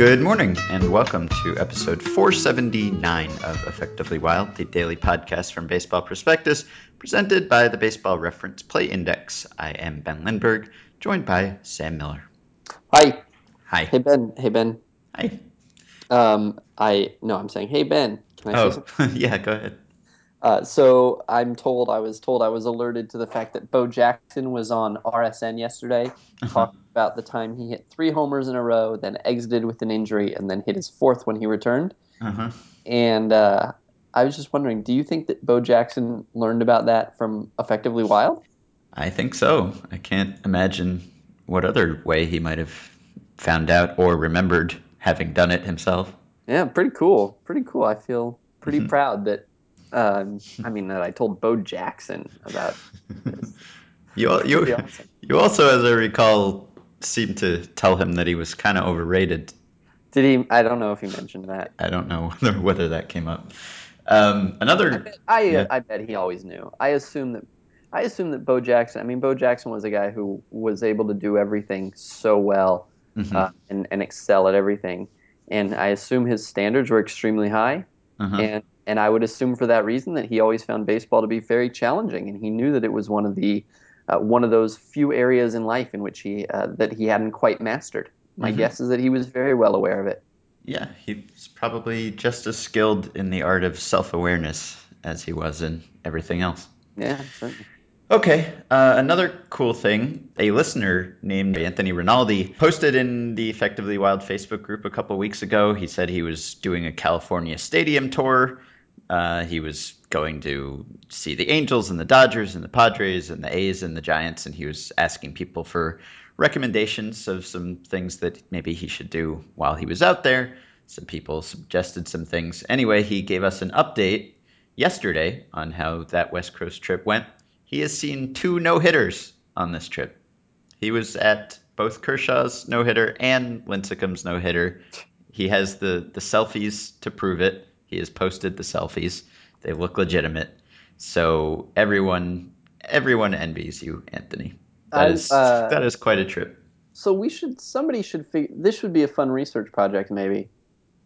Good morning, and welcome to episode 479 of Effectively Wild, the daily podcast from Baseball Prospectus, presented by the Baseball Reference Play Index. I am Ben Lindbergh, joined by Sam Miller. Hi. Hi. Hey Ben. Hey Ben. Hi. Um, I no, I'm saying, hey Ben. Can I say Oh, something? yeah, go ahead. Uh, so I'm told I was told I was alerted to the fact that Bo Jackson was on RSN yesterday, talking about the time he hit three homers in a row, then exited with an injury, and then hit his fourth when he returned. Uh-huh. And uh, I was just wondering, do you think that Bo Jackson learned about that from Effectively Wild? I think so. I can't imagine what other way he might have found out or remembered having done it himself. Yeah, pretty cool. Pretty cool. I feel pretty Mhm. proud that. Um, I mean, that I told Bo Jackson about this. You, you, awesome. you also, as I recall, seemed to tell him that he was kind of overrated. Did he? I don't know if he mentioned that. I don't know whether, whether that came up. Um, another. I bet, I, Yeah. I bet he always knew. I assume that. I assume that Bo Jackson. I mean, Bo Jackson was a guy who was able to do everything so well Mhm. uh, and, and excel at everything. And I assume his standards were extremely high. Uh-huh. And and I would assume for that reason that he always found baseball to be very challenging, and he knew that it was one of the uh, one of those few areas in life in which he uh, that he hadn't quite mastered. My Mhm. guess is that he was very well aware of it. Yeah, he's probably just as skilled in the art of self awareness as he was in everything else. Yeah, certainly. Okay, uh, another cool thing a listener named Anthony Rinaldi posted in the Effectively Wild Facebook group a couple weeks ago. He said he was doing a California stadium tour. Uh, he was going to see the Angels and the Dodgers and the Padres and the A's and the Giants, and he was asking people for recommendations of some things that maybe he should do while he was out there. Some people suggested some things. Anyway, he gave us an update yesterday on how that West Coast trip went. He has seen two no hitters on this trip. He was at both Kershaw's no hitter and Lincecum's no hitter. He has the, the selfies to prove it. He has posted the selfies. They look legitimate. So everyone everyone envies you, Anthony. That I- is uh, that is quite a trip. So we should somebody should figure this would be a fun research project maybe.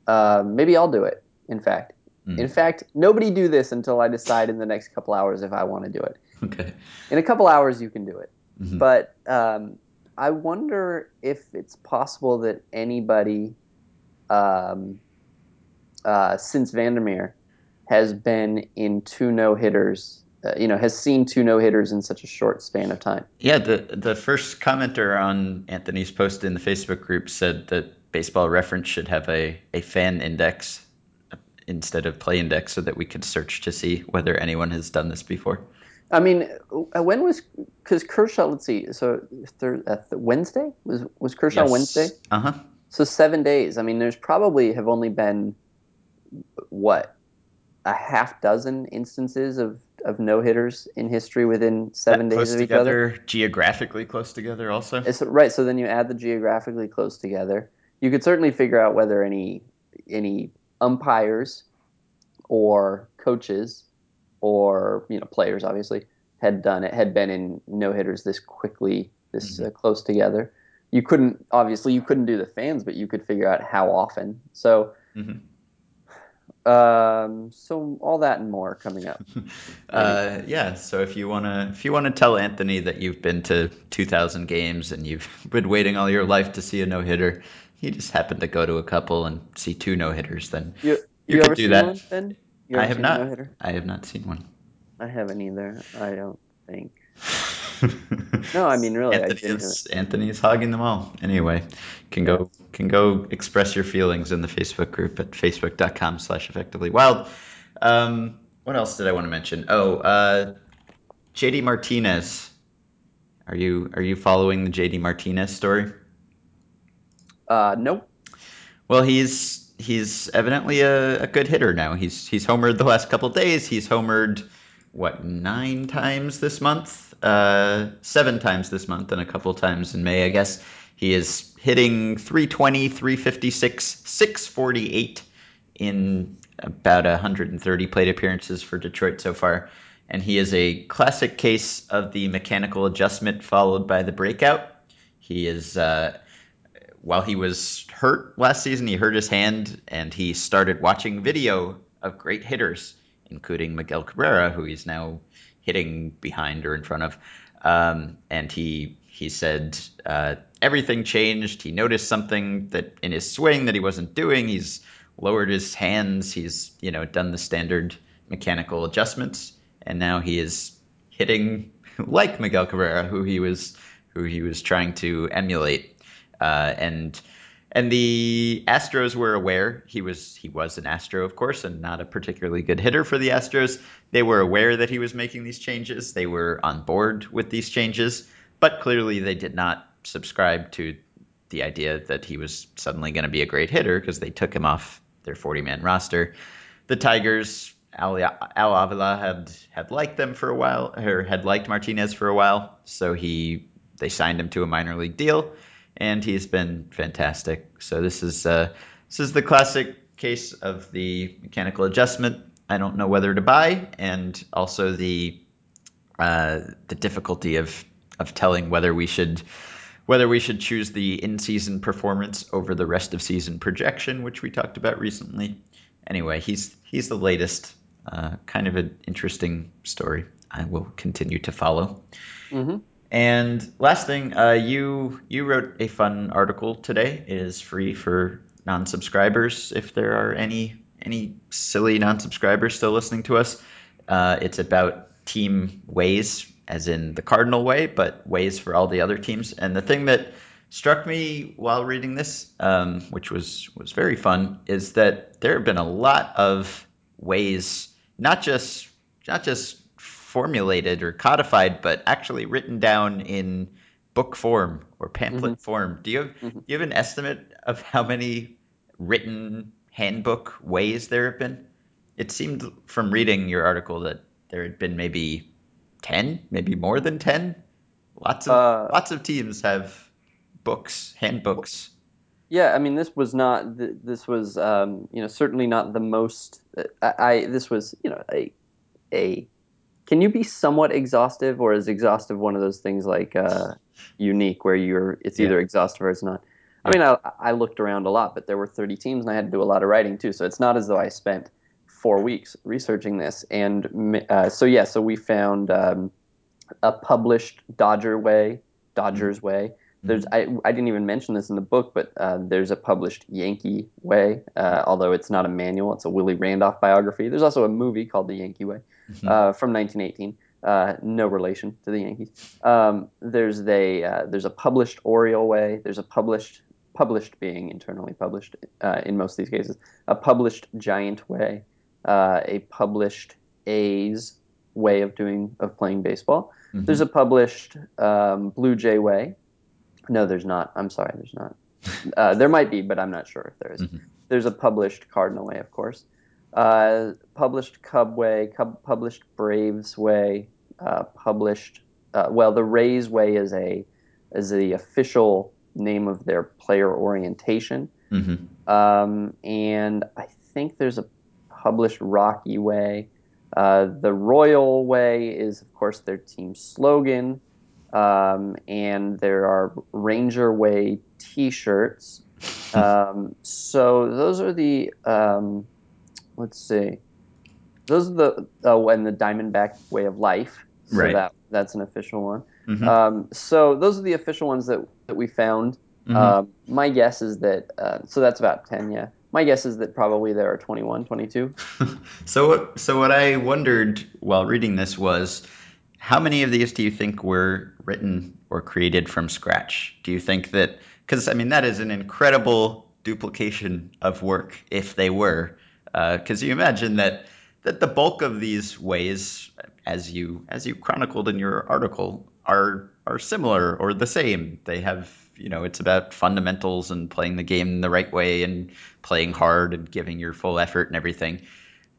Uh, maybe I'll do it. In fact, Mm. in fact, nobody do this until I decide in the next couple hours if I want to do it. Okay. In a couple hours, you can do it. Mhm. But um, I wonder if it's possible that anybody um, uh, since Vander Meer has been in two no hitters. Uh, you know, has seen two no hitters in such a short span of time. Yeah, the the first commenter on Anthony's post in the Facebook group said that Baseball Reference should have a, a fan index instead of play index so that we could search to see whether anyone has done this before. I mean, uh, when was because Kershaw? Let's see. So thir- uh, th- Wednesday was was Kershaw Wednesday. Uh huh. So seven days. I mean, there's probably have only been what a half dozen instances of of no hitters in history within seven days close of each other. geographically close together. Also, It's, right. So then you add the geographically close together. You could certainly figure out whether any any umpires or coaches or you know players obviously had done it had been in no hitters this quickly this uh, close together. You couldn't obviously you couldn't do the fans, but you could figure out how often. So Mhm. Um, so all that and more coming up. uh, yeah. So if you wanna if you wanna tell Anthony that you've been to 2,000 games and you've been waiting all your life to see a no hitter, he just happened to go to a couple and see two no hitters. Then You, You you, could ever do seen that. one, I have not. I have not seen one. I haven't either. I don't think. No, I mean, really, I Anthony is, Anthony is hogging them all. Anyway, can go can go express your feelings in the Facebook group at facebook.com slash effectively wild. Um, what else did I want to mention? Oh, uh, JD Martinez. Are you are you following the JD Martinez story? Uh, nope. Well, he's he's evidently a, a good hitter now. He's he's homered the last couple days. He's homered what nine times this month, uh, seven times this month, and a couple times in May, I guess. He is hitting 320, 356, 648 in about 130 plate appearances for Detroit so far. and he is a classic case of the mechanical adjustment followed by the breakout. He is, uh, while he was hurt last season, he hurt his hand, and he started watching video of great hitters, including Miguel Cabrera, who he's now hitting behind or in front of. Um, and he he said uh, everything changed. He noticed something that in his swing that he wasn't doing. He's lowered his hands. He's you know done the standard mechanical adjustments, and now he is hitting like Miguel Cabrera, who he was who he was trying to emulate. Uh, and and the Astros were aware he was he was an Astro, of course, and not a particularly good hitter for the Astros. They were aware that he was making these changes. They were on board with these changes. But clearly, they did not subscribe to the idea that he was suddenly going to be a great hitter because they took him off their 40 man roster. The Tigers, Al, Al Avila had had liked them for a while, or had liked Martinez for a while, so he they signed him to a minor league deal, and he's been fantastic. So this is uh, this is the classic case of the mechanical adjustment. I don't know whether to buy, and also the uh, the difficulty of of telling whether we should whether we should choose the in-season performance over the rest of season projection, which we talked about recently. Anyway, he's he's the latest. Uh, kind of an interesting story. I will continue to follow. Mm-hmm. And last thing, uh, you you wrote a fun article today. It is free for non-subscribers if there are any any silly non-subscribers still listening to us. Uh, it's about team ways as in the cardinal way, but ways for all the other teams. And the thing that struck me while reading this, um, which was was very fun, is that there have been a lot of ways, not just not just formulated or codified, but actually written down in book form or pamphlet mm-hmm. form. Do you have mm-hmm. do you have an estimate of how many written handbook ways there have been? It seemed from reading your article that there had been maybe 10, maybe more than 10. Lots of uh, lots of teams have books, handbooks. Yeah, I mean, this was not. This was, um, you know, certainly not the most. I, I, this was, you know, a a. Can you be somewhat exhaustive, or is exhaustive one of those things like uh, unique, where you're it's either yeah. exhaustive or it's not? I mean, I, I looked around a lot, but there were 30 teams, and I had to do a lot of writing too. So it's not as though I spent four weeks researching this. And uh, so, yeah, so we found um, a published Dodger way, Dodgers mm-hmm. way. There's I, I didn't even mention this in the book, but uh, there's a published Yankee way, uh, although it's not a manual. It's a Willie Randolph biography. There's also a movie called The Yankee Way mm-hmm. uh, from 1918. Uh, no relation to the Yankees. Um, there's a uh, there's a published Oriole way. There's a published published being internally published uh, in most of these cases. A published Giant way uh, a published A's way of doing of playing baseball. Mm-hmm. There's a published um, Blue Jay way. No, there's not. I'm sorry, there's not. Uh, there might be, but I'm not sure if there is. Mm-hmm. There's a published Cardinal way, of course. Uh, published Cub way, Cub, published Braves way, uh, published. Uh, well, the Rays way is a is the official name of their player orientation, mm-hmm. um, and I think there's a published Rocky Way. Uh, the Royal Way is, of course, their team slogan. Um, and there are Ranger Way T-shirts. Um, so those are the um, let's see, those are the oh, and the Diamondback Way of Life. So right. that that's an official one. Mm-hmm. Um, so those are the official ones that that we found. Mm-hmm. Um, my guess is that uh, so that's about ten. Yeah my guess is that probably there are 21, 22. so, so what I wondered while reading this was, how many of these do you think were written or created from scratch? Do you think that? Because I mean, that is an incredible duplication of work if they were. Because uh, you imagine that that the bulk of these ways, as you as you chronicled in your article, are are similar or the same. They have you know it's about fundamentals and playing the game the right way and playing hard and giving your full effort and everything.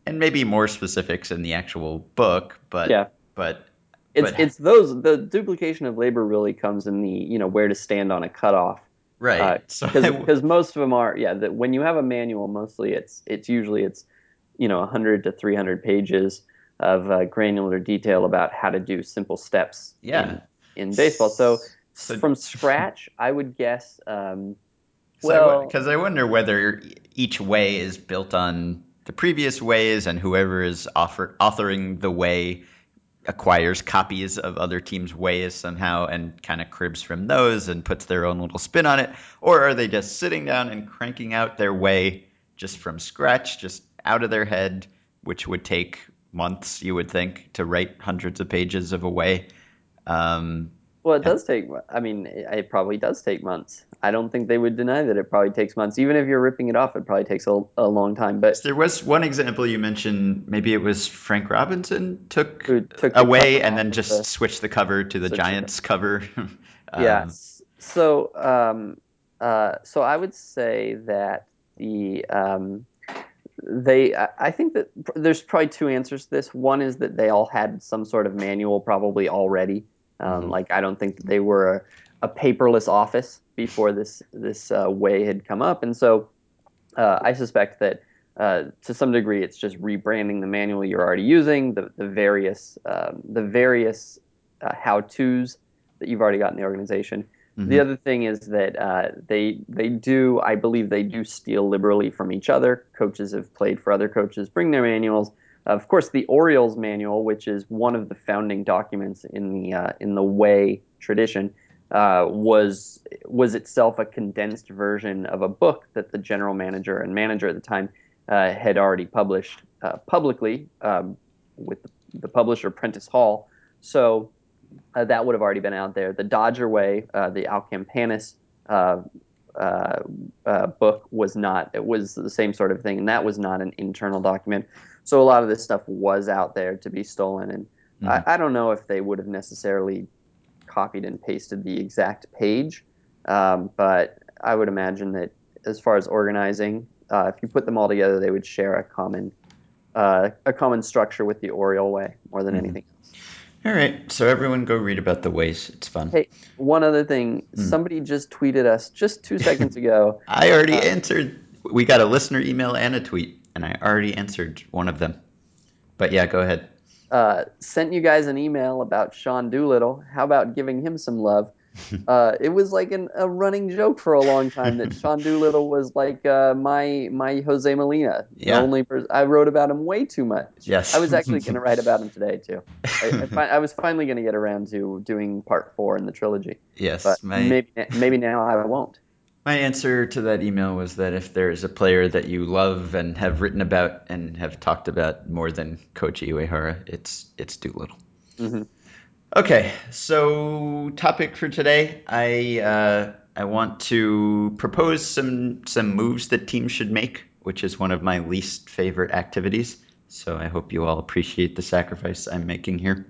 And maybe more specifics in the actual book but yeah. but it's but, it's those the duplication of labor really comes in the you know where to stand on a cutoff right because uh, most of them are yeah that when you have a manual mostly it's it's usually it's you know 100 to 300 pages of uh, granular detail about how to do simple steps Yeah. in, in baseball. So, So- from scratch, I would guess. Um, Well, well, because I wonder whether each way is built on the previous ways, and whoever is offer, authoring the way acquires copies of other teams' ways somehow and kind of cribs from those and puts their own little spin on it, or are they just sitting down and cranking out their way just from scratch, just out of their head, which would take months, you would think, to write hundreds of pages of a way. Um, Well, it does take. I mean, it probably does take months. I don't think they would deny that it probably takes months. Even if you're ripping it off, it probably takes a, a long time. But There was one example you mentioned. Maybe it was Frank Robinson took, took away and then just the- switched the cover to the Switched the Giants cover. yeah. Um, s- So, um, uh, so I would say that the um, they. I I think that pr- there's probably two answers to this. One is that they all had some sort of manual probably already. Um, Mhm. Like I don't think that they were a, a paperless office before this this uh, way had come up, and so uh, I suspect that uh, to some degree it's just rebranding the manual you're already using, the the various um, the various uh, how tos that you've already got in the organization. mhm. The other thing is that uh, they they do I believe they do steal liberally from each other. Coaches have played for other coaches, bring their manuals. Of course, the Orioles manual, which is one of the founding documents in the uh, in the way tradition, uh, was was itself a condensed version of a book that the general manager and manager at the time uh, had already published uh, publicly um, with the, the publisher Prentice Hall. So uh, that would have already been out there. The Dodger Way, uh, the Al Campanis uh, uh, book was not. It was the same sort of thing, and that was not an internal document. So a lot of this stuff was out there to be stolen, and Mhm. I, I don't know if they would have necessarily copied and pasted the exact page, um, but I would imagine that as far as organizing, uh, if you put them all together, they would share a common uh, a common structure with the Oriole Way more than Mhm. anything else. All right, so everyone go read about the ways. It's fun. Hey, one other thing, Hmm. somebody just tweeted us just two seconds ago. I already Uh, answered. We got a listener email and a tweet, and I already answered one of them. But yeah, go ahead. uh, sent you guys an email about Sean Doolittle. How about giving him some love? Uh, it was like an, a running joke for a long time that Sean Doolittle was like uh, my my Jose Molina. The Yeah. only person I wrote about him way too much. Yes. I was actually going to write about him today too. I, I, fi- I was finally going to get around to doing part four in the trilogy, yes. but my maybe maybe now I won't. my answer to that email was that if there is a player that you love and have written about and have talked about more than Koji Uehara, it's it's Doolittle. hmm Okay, so topic for today, I uh, I want to propose some some moves that teams should make, which is one of my least favorite activities. So I hope you all appreciate the sacrifice I'm making here.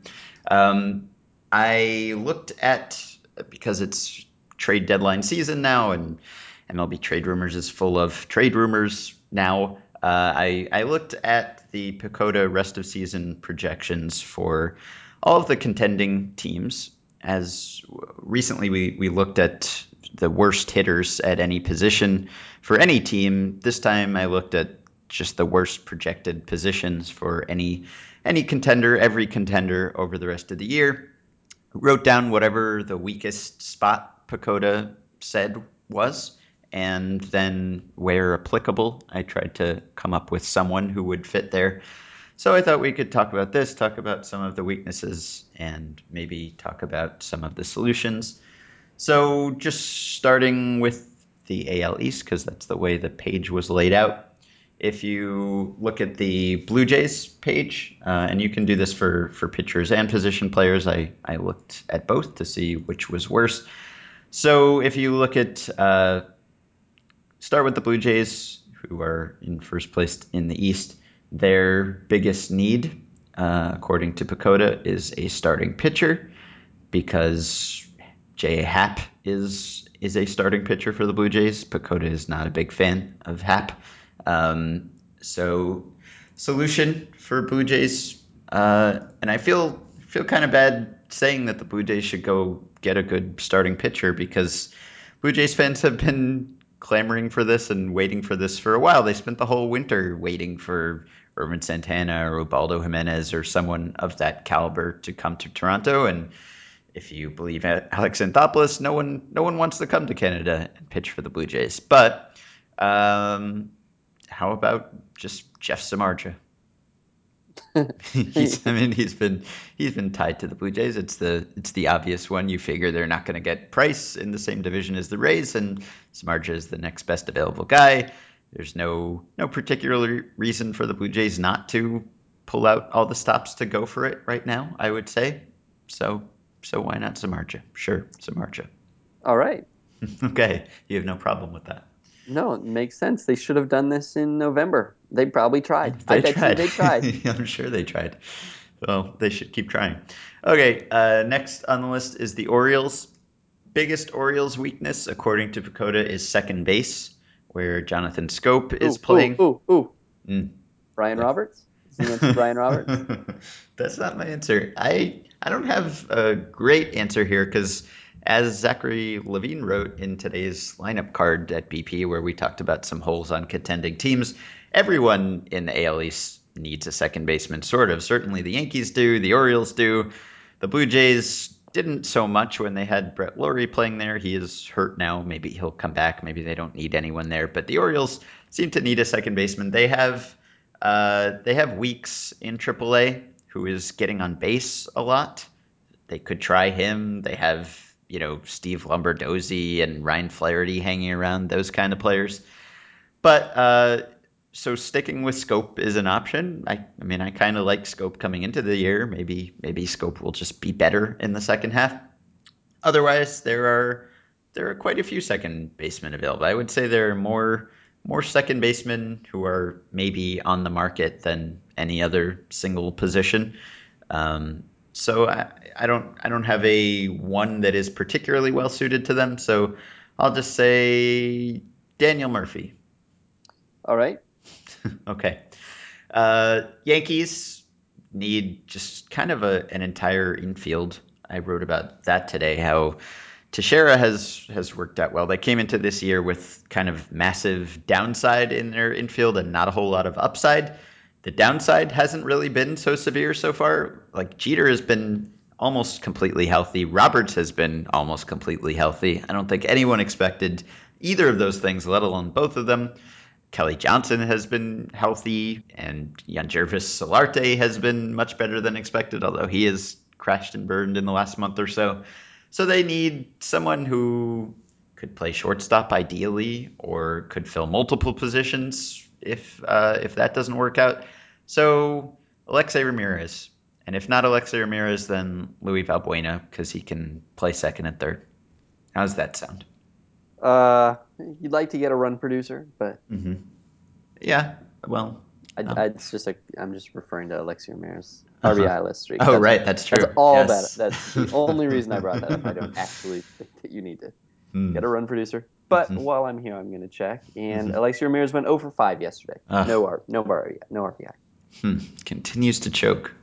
Um, I looked at because it's trade deadline season now, and MLB trade rumors is full of trade rumors now. Uh, I I looked at the PECOTA rest of season projections for all of the contending teams. As recently we, we looked at the worst hitters at any position for any team. This time I looked at just the worst projected positions for any any contender, every contender over the rest of the year. Wrote down whatever the weakest spot PECOTA said was, and then where applicable, I tried to come up with someone who would fit there. So I thought we could talk about this, talk about some of the weaknesses, and maybe talk about some of the solutions. So just starting with the AL East, because that's the way the page was laid out. If you look at the Blue Jays page, uh, and you can do this for, for pitchers and position players, I, I looked at both to see which was worse. So if you look at, uh, start with the Blue Jays, who are in first place in the East, their biggest need, uh, according to PECOTA, is a starting pitcher because J. Happ is is a starting pitcher for the Blue Jays. PECOTA is not a big fan of Happ. Um, so solution for Blue Jays, uh, and I feel feel kind of bad saying that the Blue Jays should go get a good starting pitcher because Blue Jays fans have been clamoring for this and waiting for this for a while. They spent the whole winter waiting for Ervin Santana or Ubaldo Jimenez or someone of that caliber to come to Toronto. And if you believe Alex Anthopoulos, no one no one wants to come to Canada and pitch for the Blue Jays. But um, how about just Jeff Samardzija? he's, I mean, he's been he's been tied to the Blue Jays. It's the it's the obvious one. You figure they're not going to get Price in the same division as the Rays, and Samardzija is the next best available guy. There's no no particular reason for the Blue Jays not to pull out all the stops to go for it right now. I would say so. So why not Samardzija? Sure, Samardzija. All right. okay, you have no problem with that. No, it makes sense. They should have done this in November. They probably tried. They I bet tried. You they tried. I'm sure they tried. Well, they should keep trying. Okay, uh, next on the list is the Orioles. Biggest Orioles weakness, according to PECOTA, is second base, where Jonathan Schoop is ooh, playing. Ooh, ooh, ooh. Mm. Brian Roberts? Is the answer Brian Roberts? That's not my answer. I I don't have a great answer here because as Zachary Levine wrote in today's lineup card at BP, where we talked about some holes on contending teams, everyone in the AL East needs a second baseman, sort of. Certainly the Yankees do, the Orioles do. The Blue Jays didn't so much when they had Brett Lawrie playing there. He is hurt now. Maybe he'll come back. Maybe they don't need anyone there. But the Orioles seem to need a second baseman. They have uh, they have Weeks in AAA, who is getting on base a lot. They could try him. They have you know Steve Lombardozzi and Ryan Flaherty hanging around, those kind of players. But uh, so sticking with Schoop is an option. I, I mean, I kind of like Schoop coming into the year. Maybe maybe Schoop will just be better in the second half. Otherwise, there are there are quite a few second basemen available. I would say there are more more second basemen who are maybe on the market than any other single position. Um, so I, I don't I don't have a one that is particularly well suited to them. So I'll just say Daniel Murphy. All right. okay. Uh, Yankees need just kind of a, an entire infield. I wrote about that today. How Teixeira has has worked out well. They came into this year with kind of massive downside in their infield and not a whole lot of upside. The downside hasn't really been so severe so far. Like Jeter has been almost completely healthy. Roberts has been almost completely healthy. I don't think anyone expected either of those things, let alone both of them. Kelly Johnson has been healthy, and Yangervis Solarte has been much better than expected, although he has crashed and burned in the last month or so. So they need someone who could play shortstop ideally, or could fill multiple positions if uh, if that doesn't work out. So Alexei Ramirez, and if not Alexei Ramirez, then Luis Valbuena because he can play second and third. How does that sound? Uh, you'd like to get a run producer, but mm-hmm. yeah, well, I, um, I, it's just like I'm just referring to Alexei Ramirez RBI uh-huh. list streak. Oh, that's, right, that's true. That's all yes. that. That's the only reason I brought that up. I don't actually think that you need to mm. get a run producer. But mm-hmm. while I'm here, I'm going to check. And mm-hmm. Alexei Ramirez went over 5 yesterday. Uh, no R, no RBI, no RBI. Hmm. Continues to choke.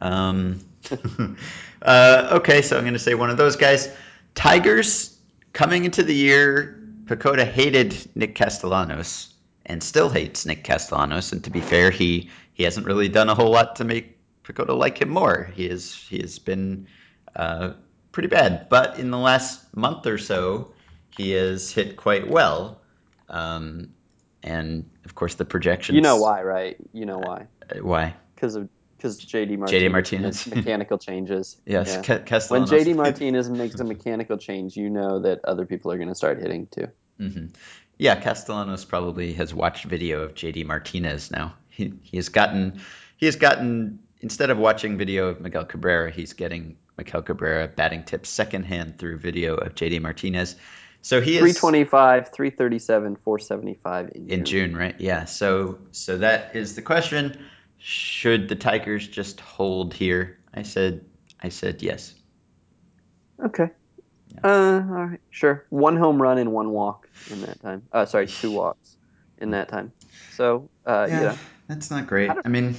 Um, uh, okay, so I'm going to say one of those guys. Tigers coming into the year, PECOTA hated Nick Castellanos and still hates Nick Castellanos. And to be fair, he he hasn't really done a whole lot to make PECOTA like him more. He is he has been uh, pretty bad. But in the last month or so, he has hit quite well. Um, and of course, the projections. You know why, right? You know why? Uh, why? Because of because JD Martinez, JD Martinez. mechanical changes. yes, yeah. when JD Martinez makes a mechanical change, you know that other people are going to start hitting too. Mm-hmm. Yeah, Castellanos probably has watched video of JD Martinez now. He he has gotten he has gotten instead of watching video of Miguel Cabrera, he's getting Miguel Cabrera batting tips secondhand through video of JD Martinez. So he is 325, 337, 475 in June. in June, right? Yeah. So so that is the question. Should the Tigers just hold here? I said I said yes. Okay. Yeah. Uh, all right, sure. One home run and one walk in that time. Uh, sorry, two walks in that time. So, uh, yeah, yeah. that's not great. I, I mean,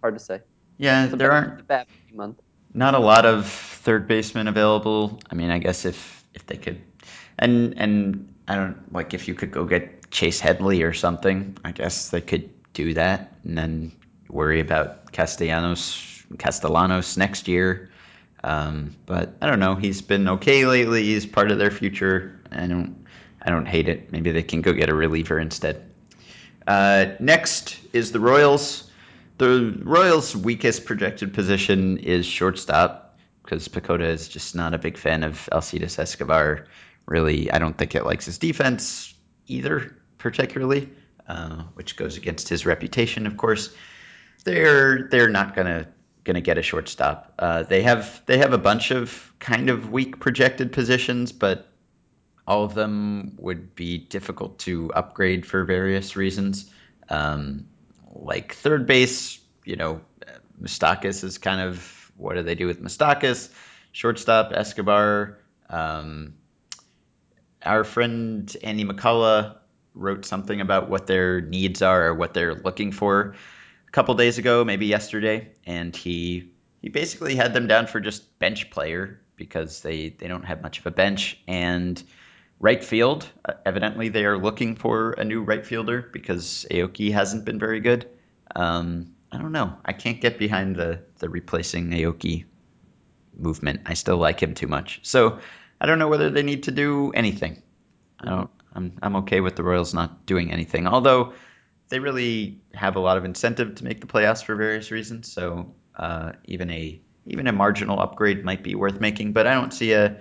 hard to say. Yeah, there bad, aren't a bad month. Not a lot of third basemen available. I mean, I guess if if they could, and and I don't like if you could go get Chase Headley or something. I guess they could do that, and then worry about Castellanos Castellanos next year. Um, but I don't know. He's been okay lately. He's part of their future. I don't I don't hate it. Maybe they can go get a reliever instead. Uh, next is the Royals. The Royals' weakest projected position is shortstop because PECOTA is just not a big fan of Alcides Escobar. Really, I don't think it likes his defense either, particularly, uh, which goes against his reputation, of course. They're they're not gonna gonna get a shortstop. Uh, they have they have a bunch of kind of weak projected positions, but all of them would be difficult to upgrade for various reasons. Um, like third base, you know, Moustakas is kind of what do they do with Moustakas? Shortstop Escobar. Um, our friend Andy McCullough wrote something about what their needs are or what they're looking for a couple days ago, maybe yesterday, and he he basically had them down for just bench player because they they don't have much of a bench and right field. Uh, evidently, they are looking for a new right fielder because Aoki hasn't been very good. Um, I don't know. I can't get behind the the replacing Aoki movement. I still like him too much. So I don't know whether they need to do anything. I don't. I'm I'm okay with the Royals not doing anything. Although they really have a lot of incentive to make the playoffs for various reasons. So uh, even a even a marginal upgrade might be worth making. But I don't see a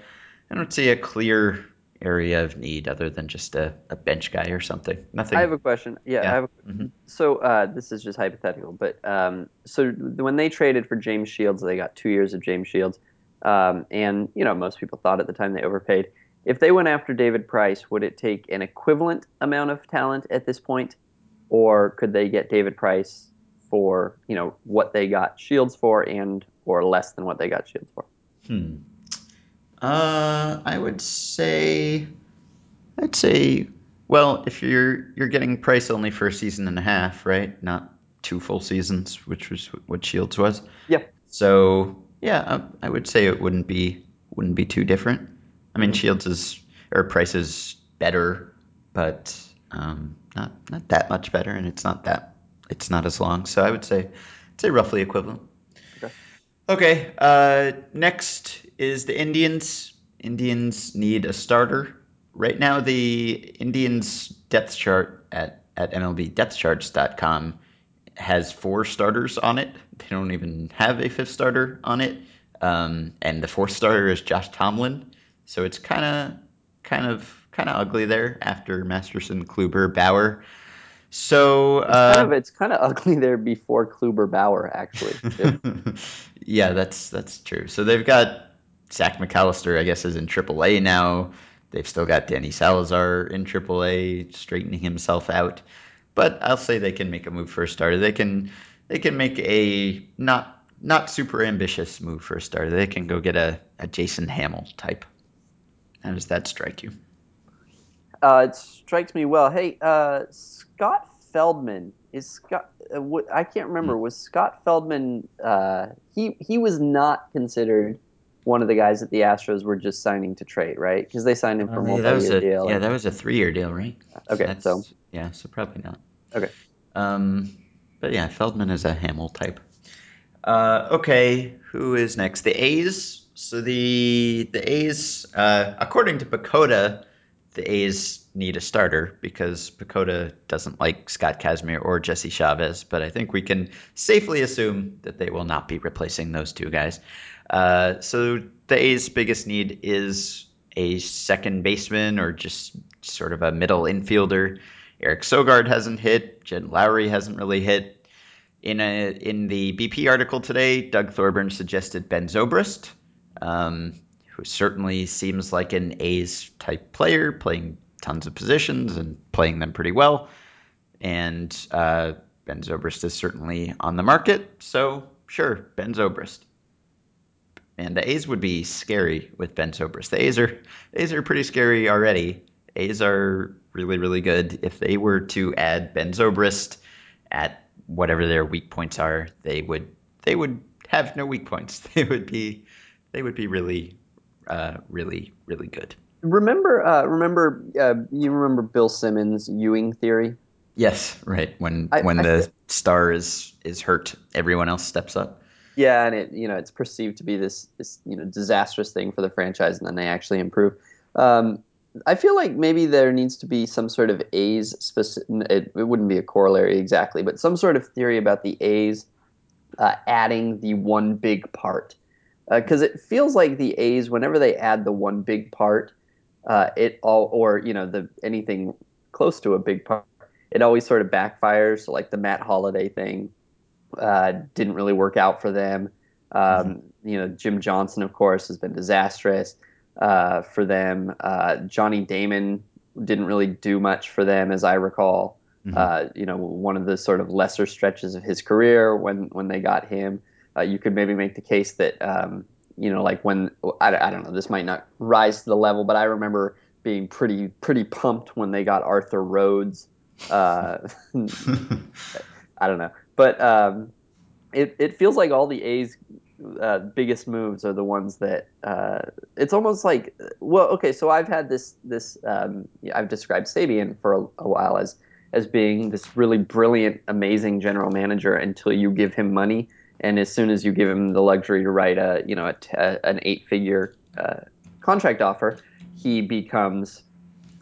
I don't see a clear area of need other than just a, a bench guy or something. Nothing. I have a question. Yeah, Yeah. I have. A, hmm So uh, this is just hypothetical, but um, so when they traded for James Shields, they got two years of James Shields, um, and you know most people thought at the time they overpaid. If they went after David Price, would it take an equivalent amount of talent at this point, or could they get David Price for you know what they got Shields for, and or less than what they got Shields for? Hmm. Uh, I would say, I'd say, well, if you're you're getting price only for a season and a half, right? Not two full seasons, which was what Shields was. Yeah. So yeah, I, I would say it wouldn't be wouldn't be too different. I mean, Mhm. Shields is or Price is better, but um, not not that much better, and it's not that it's not as long. So I would say, I'd say roughly equivalent. Okay. Okay. Uh, next is the Indians. Indians need a starter. Right now, the Indians depth chart at, at MLBDepthCharts.com has four starters on it. They don't even have a fifth starter on it. Um, and the fourth starter is Josh Tomlin. So it's kind of, kind of, kind of ugly there after Masterson, Kluber, Bauer. So It's uh, kind of it's kind of ugly there before Kluber Bauer actually. yeah, that's that's true. So they've got Zach McAllister, I guess, is in AAA now. They've still got Danny Salazar in AAA, straightening himself out. But I'll say they can make a move for a starter. They can they can make a not not super ambitious move for a starter. They can go get a, a Jason Hammel type. How does that strike you? Uh, it strikes me well. Hey, uh, Scott Feldman is Scott. Uh, what, I can't remember. Was Scott Feldman? Uh, he he was not considered one of the guys that the Astros were just signing to trade, right? Because they signed him for Uh, yeah, that was multi-year a deal. yeah, and- that was a three year deal, right? Okay, That's- so- yeah, so probably not. Okay. Um, but yeah, Feldman is a Hammel type. Uh, okay, who is next? The A's. So the the A's, uh, according to PECOTA, the A's need a starter because PECOTA doesn't like Scott Kazmir or Jesse Chavez. But I think we can safely assume that they will not be replacing those two guys. Uh, so the A's biggest need is a second baseman or just sort of a middle infielder. Eric Sogard hasn't hit. Jed Lowrie hasn't really hit. In a in the BP article today, Doug Thorburn suggested Ben Zobrist, um, who certainly seems like an A's type player, playing tons of positions and playing them pretty well. And uh, Ben Zobrist is certainly on the market, so sure, Ben Zobrist. And the A's would be scary with Ben Zobrist. The A's are A's are pretty scary already. A's are really really good. If they were to add Ben Zobrist at whatever their weak points are, they would they would have no weak points. They would be they would be really uh, really really good. Remember, uh, remember, uh, you remember Bill Simmons' Ewing theory? Yes, right. When I- when I the feel- star is is hurt, everyone else steps up. Yeah, and it you know it's perceived to be this this you know disastrous thing for the franchise, and then they actually improve. Um, I feel like maybe there needs to be some sort of A's specific. It, it wouldn't be a corollary exactly, but some sort of theory about the A's uh, adding the one big part, because it feels like the A's whenever they add the one big part, uh, it all or you know the anything close to a big part, it always sort of backfires. So like the Matt Holliday thing uh, didn't really work out for them. Um, You know, Jim Johnson, of course, has been disastrous uh, for them. Uh, Johnny Damon didn't really do much for them, as I recall. Mhm. Uh, you know, one of the sort of lesser stretches of his career when when they got him. Uh, you could maybe make the case that um, you know, like when I, I don't know, this might not rise to the level, but I remember being pretty pretty pumped when they got Arthur Rhodes. Uh, I don't know, but um, it it feels like all the A's uh, biggest moves are the ones that uh, it's almost like well, okay. So I've had this this um, I've described Sabean for a, a while as as being this really brilliant, amazing general manager until you give him money, and as soon as you give him the luxury to write a you know a t- a- an eight figure uh, contract offer, he becomes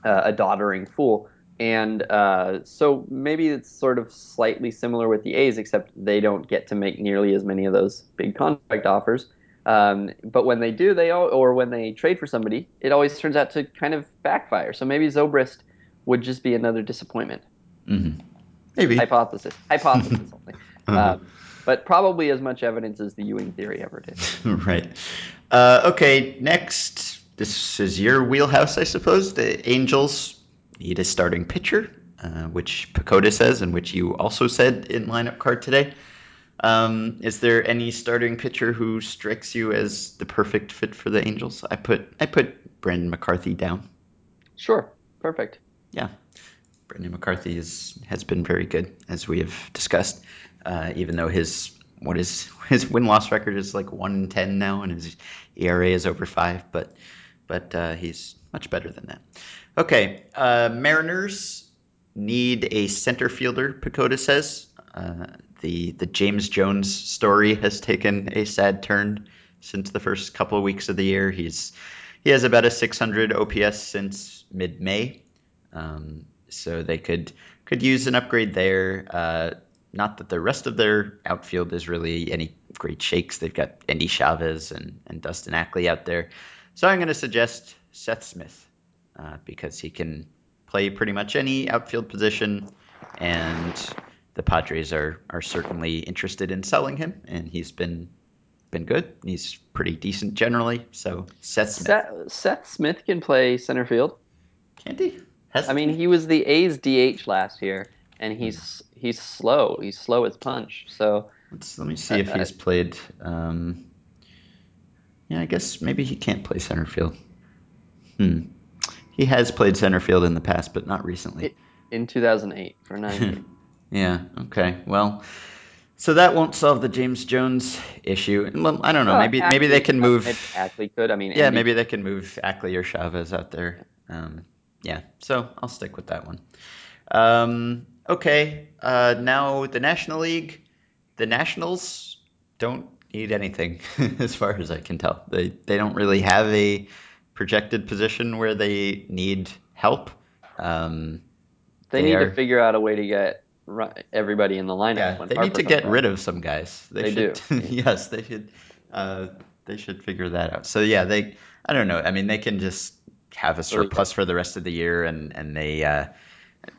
uh, a doddering fool. And uh, so maybe it's sort of slightly similar with the A's, except they don't get to make nearly as many of those big contract offers. Um, but when they do, they all, or when they trade for somebody, it always turns out to kind of backfire. So maybe Zobrist would just be another disappointment. Mhm. Maybe. Hypothesis, hypothesis only. Uh-huh. Um, but probably as much evidence as the Ewing theory ever did. right. Uh, okay, next. This is your wheelhouse, I suppose. The Angels need a starting pitcher, uh, which PECOTA says, and which you also said in lineup card today. Um, is there any starting pitcher who strikes you as the perfect fit for the Angels? I put I put Brandon McCarthy down. Sure, perfect. Yeah, Brandon McCarthy is has been very good as we have discussed. Uh, even though his what is his win loss record is like one in ten now, and his ERA is over five, but but uh, he's much better than that. Okay, uh, Mariners need a center fielder. PECOTA says uh, the the James Jones story has taken a sad turn since the first couple of weeks of the year. He's he has about a 600 OPS since mid May. Um, so they could could use an upgrade there. Uh, not that the rest of their outfield is really any great shakes. They've got Endy Chavez and, and Dustin Ackley out there. So I'm going to suggest Seth Smith uh, because he can play pretty much any outfield position, and the Padres are are certainly interested in selling him, and he's been been good. He's pretty decent generally. So Seth Smith, Seth, Seth Smith can play center field. can't he? Has I mean, he was the A's DH last year, and he's he's slow. He's slow as punch. So Let's, let me see if he's played. Um, yeah, I guess maybe he can't play center field. Hmm. He has played center field in the past, but not recently. in 2008 for nine yeah. Okay. Well, so that won't solve the James Jones issue. Well, I don't know. Well, maybe maybe they can move. Ackley could. I mean, Yeah, Endy- maybe they can move Ackley or Chavez out there. Um, yeah, so I'll stick with that one. Um, okay, uh, now the National League. The Nationals don't need anything, as far as I can tell. They they don't really have a projected position where they need help. Um, they, they need are- to figure out a way to get everybody in the lineup. yeah, they need to get back. rid of some guys. They should, do. yes, they should. Uh, they should figure that out. So yeah, they. I don't know. I mean, they can just have a surplus for the rest of the year, and and they. Uh,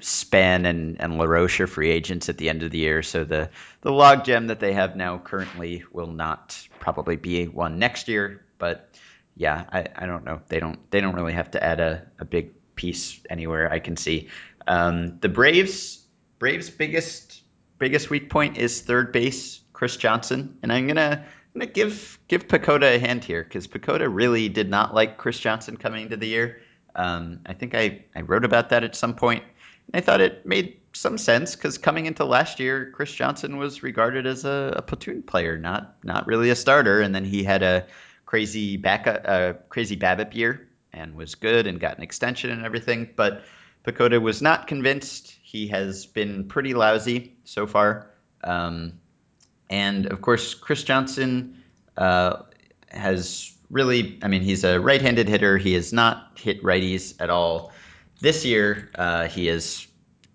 Span and, and LaRoche are free agents at the end of the year, so the, the logjam that they have now currently will not probably be one next year. But yeah, I, I don't know. They don't they don't really have to add a, a big piece anywhere I can see. Um, the Braves Braves biggest biggest weak point is third base Chris Johnson, and I'm gonna gonna give give PECOTA a hand here because PECOTA really did not like Chris Johnson coming into the year. Um, I think I, I wrote about that at some point. And I thought it made some sense because coming into last year, Chris Johnson was regarded as a, a platoon player, not not really a starter. And then he had a crazy back uh, crazy BABIP year and was good and got an extension and everything. But PECOTA was not convinced he has been pretty lousy so far. Um, and of course, Chris Johnson uh, has really, I mean, he's a right handed hitter. He has not hit righties at all. This year, uh, he has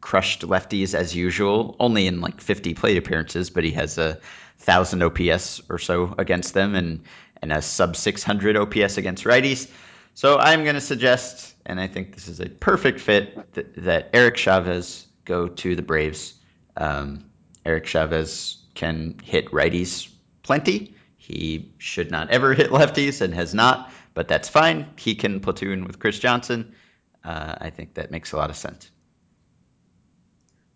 crushed lefties as usual, only in like 50 plate appearances, but he has a thousand OPS or so against them and, and a sub 600 OPS against righties. So I'm going to suggest, and I think this is a perfect fit, that, that Eric Chavez go to the Braves. Um, Eric Chavez can hit righties plenty. He should not ever hit lefties and has not, but that's fine. He can platoon with Chris Johnson. Uh, I think that makes a lot of sense.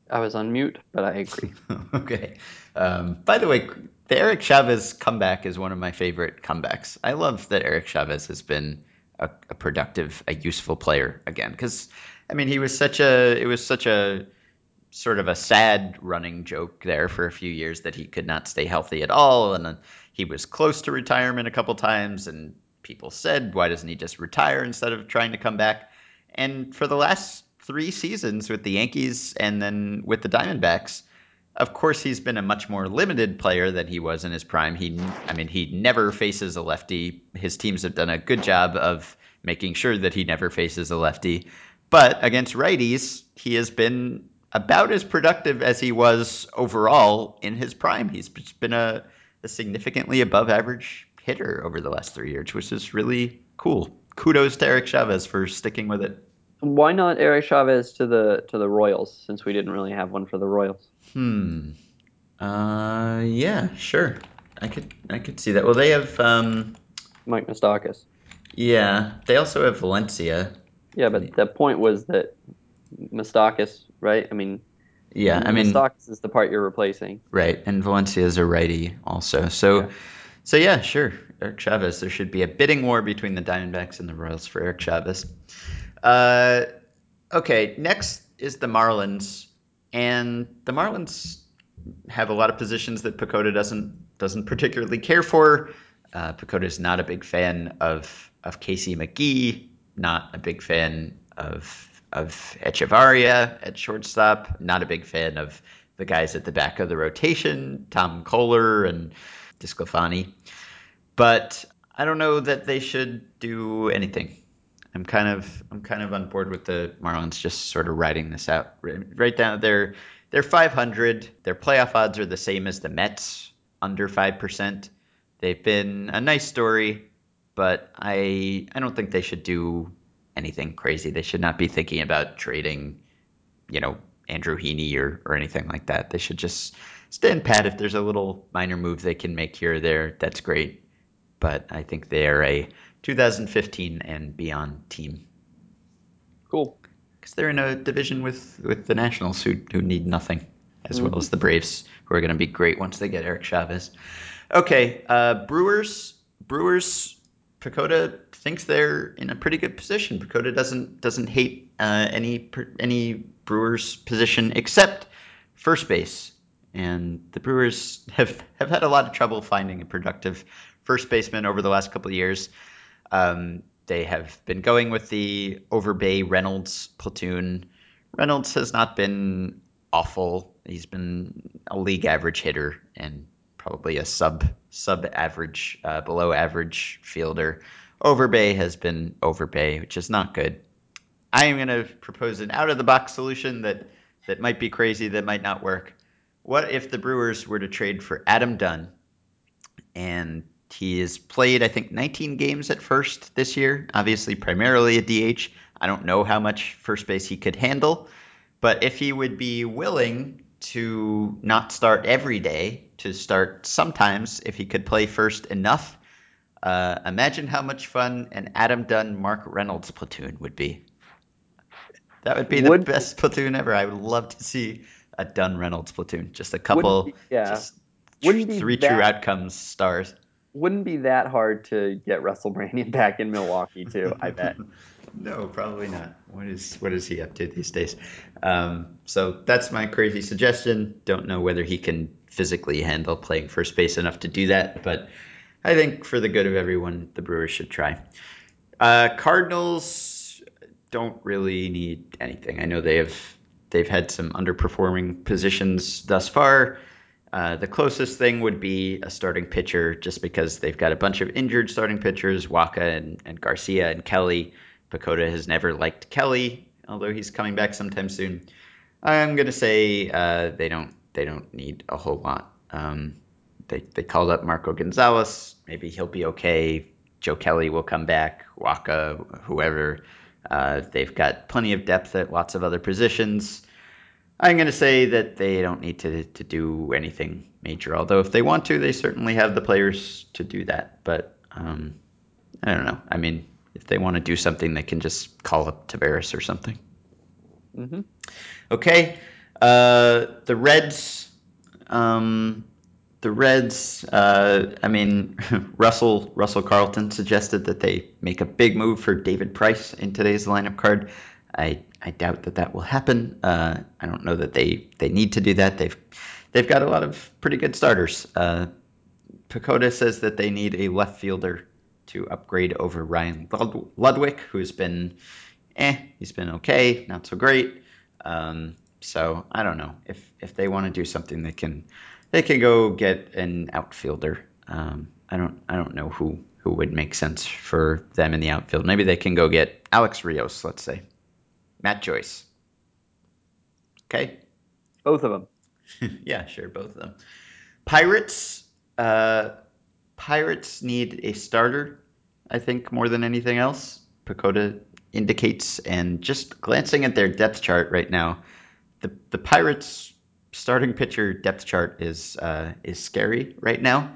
I was on mute, but I agree. okay. Um, by the way, the Eric Chavez comeback is one of my favorite comebacks. I love that Eric Chavez has been a, a productive, a useful player again. Because I mean, he was such a it was such a sort of a sad running joke there for a few years that he could not stay healthy at all, and he was close to retirement a couple times, and people said, why doesn't he just retire instead of trying to come back? And for the last three seasons with the Yankees and then with the Diamondbacks, of course, he's been a much more limited player than he was in his prime. He, I mean, he never faces a lefty. His teams have done a good job of making sure that he never faces a lefty. But against righties, he has been about as productive as he was overall in his prime. He's been a, a significantly above average hitter over the last three years, which is really cool. Kudos to Eric Chavez for sticking with it. Why not Eric Chavez to the to the Royals since we didn't really have one for the Royals? Hmm. Uh, yeah, sure. I could I could see that. Well, they have um, Mike Moustakas. Yeah, they also have Valencia. Yeah, but the point was that Moustakas, right? I mean, yeah, I mean Stocks is the part you're replacing, right? And Valencia is a righty also. So, yeah. so yeah, sure. Eric Chavez. There should be a bidding war between the Diamondbacks and the Royals for Eric Chavez. Uh, okay, next is the Marlins, and the Marlins have a lot of positions that PECOTA doesn't doesn't particularly care for. Uh, PECOTA is not a big fan of of Casey McGee, not a big fan of of Hechavarria at shortstop, not a big fan of the guys at the back of the rotation, Tom Koehler and DeSclafani. But I don't know that they should do anything. I'm kind of I'm kind of on board with the Marlins just sort of riding this out. Right down there, they're 500. Their playoff odds are the same as the Mets, under five percent. They've been a nice story, but I I don't think they should do anything crazy. They should not be thinking about trading, you know, Andrew Heaney or or anything like that. They should just stand pat. If there's a little minor move they can make here or there, that's great. But I think they are a 2015 and beyond team. Cool. Because they're in a division with with the Nationals who who need nothing, as mm-hmm. well as the Braves who are going to be great once they get Eric Chavez. Okay, uh, Brewers. Brewers. PECOTA thinks they're in a pretty good position. PECOTA doesn't doesn't hate uh, any any Brewers position except first base, and the Brewers have have had a lot of trouble finding a productive first baseman over the last couple of years. Um, they have been going with the Overbay Reynolds platoon. Reynolds has not been awful. He's been a league average hitter and probably a sub sub average, uh, below average fielder. Overbay has been Overbay, which is not good. I am going to propose an out of the box solution that that might be crazy, that might not work. What if the Brewers were to trade for Adam Dunn and he has played, I think, 19 games at first this year, obviously, primarily a DH. I don't know how much first base he could handle, but if he would be willing to not start every day, to start sometimes, if he could play first enough, uh, imagine how much fun an Adam Dunn Mark Reynolds platoon would be. That would be the would, best platoon ever. I would love to see a Dunn Reynolds platoon. Just a couple, be, yeah. just three that, true outcomes stars wouldn't be that hard to get Russell Branyan back in Milwaukee too. I bet. no, probably not. What is what is he up to these days? Um, so that's my crazy suggestion. Don't know whether he can physically handle playing first base enough to do that, but I think for the good of everyone, the Brewers should try. Uh, Cardinals don't really need anything. I know they have they've had some underperforming positions thus far. Uh, the closest thing would be a starting pitcher, just because they've got a bunch of injured starting pitchers, Wacha and, and Garcia and Kelly. PECOTA has never liked Kelly, although he's coming back sometime soon. I'm gonna say uh, they don't they don't need a whole lot. Um, they they called up Marco Gonzales. Maybe he'll be okay. Joe Kelly will come back. Wacha, whoever. Uh, they've got plenty of depth at lots of other positions. I'm going to say that they don't need to, to do anything major, although if they want to, they certainly have the players to do that. But um, I don't know. I mean, if they want to do something, they can just call up Taveras or something. Mm-hmm. Okay. Uh, the Reds. Um, the Reds. Uh, I mean, Russell Russell Carleton suggested that they make a big move for David Price in today's lineup card. I I doubt that that will happen. Uh, I don't know that they they need to do that. They've they've got a lot of pretty good starters. Uh, says that they need a left fielder to upgrade over Ryan Ludwick, who's been eh, he's been okay, not so great. Um, so I don't know if if they want to do something, they can they can go get an outfielder. Um, I don't I don't know who who would make sense for them in the outfield. Maybe they can go get Alex Rios, let's say, Matt Joyce. Okay, both of them. yeah, sure, both of them. Pirates. Uh, Pirates need a starter, I think, more than anything else. PECOTA indicates, and just glancing at their depth chart right now, the the Pirates starting pitcher depth chart is uh, is scary right now.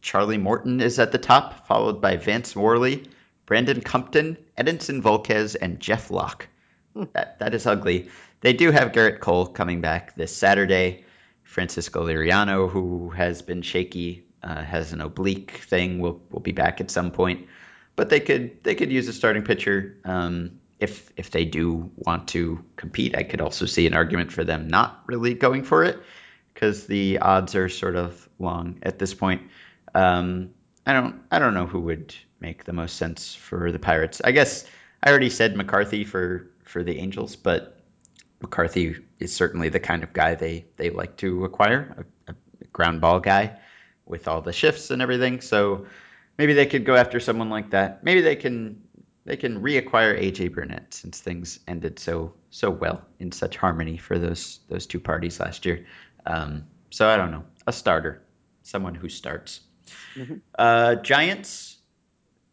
Charlie Morton is at the top, followed by Vance Worley, Brandon Cumpton, Edinson Volquez, and Jeff Locke. Hmm. That that is ugly. They do have Gerrit Cole coming back this Saturday. Francisco Liriano, who has been shaky, uh, has an oblique thing, We'll will be back at some point. But they could they could use a starting pitcher. Um, if if they do want to compete, I could also see an argument for them not really going for it because the odds are sort of long at this point. Um, I don't I don't know who would make the most sense for the Pirates. I guess I already said McCarthy for for the Angels, but McCarthy is certainly the kind of guy they they like to acquire, a, a ground ball guy with all the shifts and everything. So maybe they could go after someone like that. Maybe they can they can reacquire AJ Burnett since things ended so so well in such harmony for those those two parties last year. Um, so I don't know, a starter, someone who starts. Mm-hmm. Uh, Giants.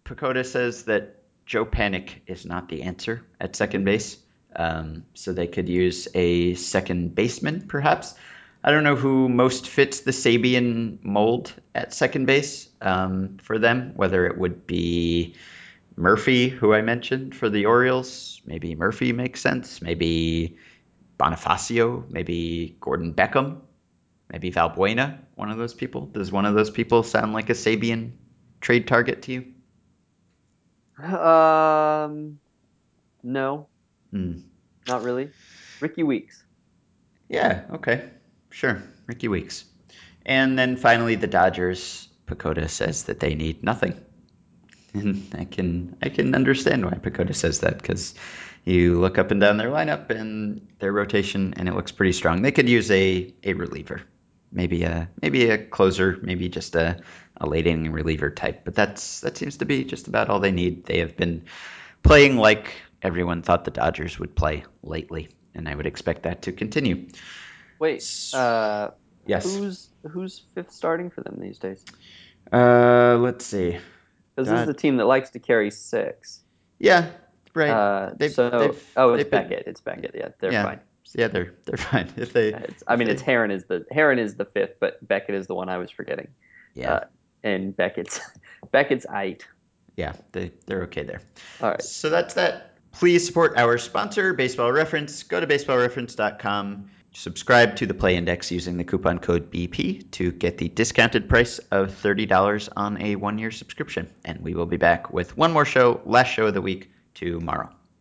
PECOTA says that Joe Panik is not the answer at second base. Um, so they could use a second baseman, perhaps. I don't know who most fits the Sabean mold at second base um, for them, whether it would be Murphy, who I mentioned for the Orioles. Maybe Murphy makes sense. Maybe Bonifacio. Maybe Gordon Beckham. Maybe Valbuena, one of those people. Does one of those people sound like a Sabean trade target to you? Um, no, mm. not really. Rickie Weeks. Yeah. Okay. Sure. Rickie Weeks. And then finally, the Dodgers. PECOTA says that they need nothing. And I can I can understand why PECOTA says that because you look up and down their lineup and their rotation, and it looks pretty strong. They could use a, a reliever, maybe a maybe a closer, maybe just a, a late inning reliever type. But that's that seems to be just about all they need. They have been playing like everyone thought the Dodgers would play lately, and I would expect that to continue. Wait, uh, yes. Who's who's fifth starting for them these days? Uh, let's see. Because this is a team that likes to carry six. Yeah, right. Uh, they've, so, they've, oh, it's Beckett. Been, it's Beckett. Yeah, they're yeah, fine. Yeah, they're they're fine. If they, it's, I mean, they, it's Haren is the Haren is the fifth, but Beckett is the one I was forgetting. Yeah, uh, and Beckett's Beckett's eight. Yeah, they they're okay there. All right. So that's that. Please support our sponsor, Baseball Reference. Go to baseballreference.com Subscribe to the Play Index using the coupon code BP to get the discounted price of $30 on a one year subscription. And we will be back with one more show, last show of the week, tomorrow.